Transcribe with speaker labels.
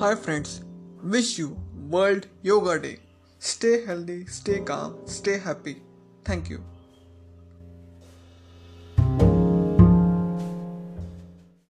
Speaker 1: Hi friends, wish you World Yoga Day. Stay healthy, stay calm, stay happy. Thank you.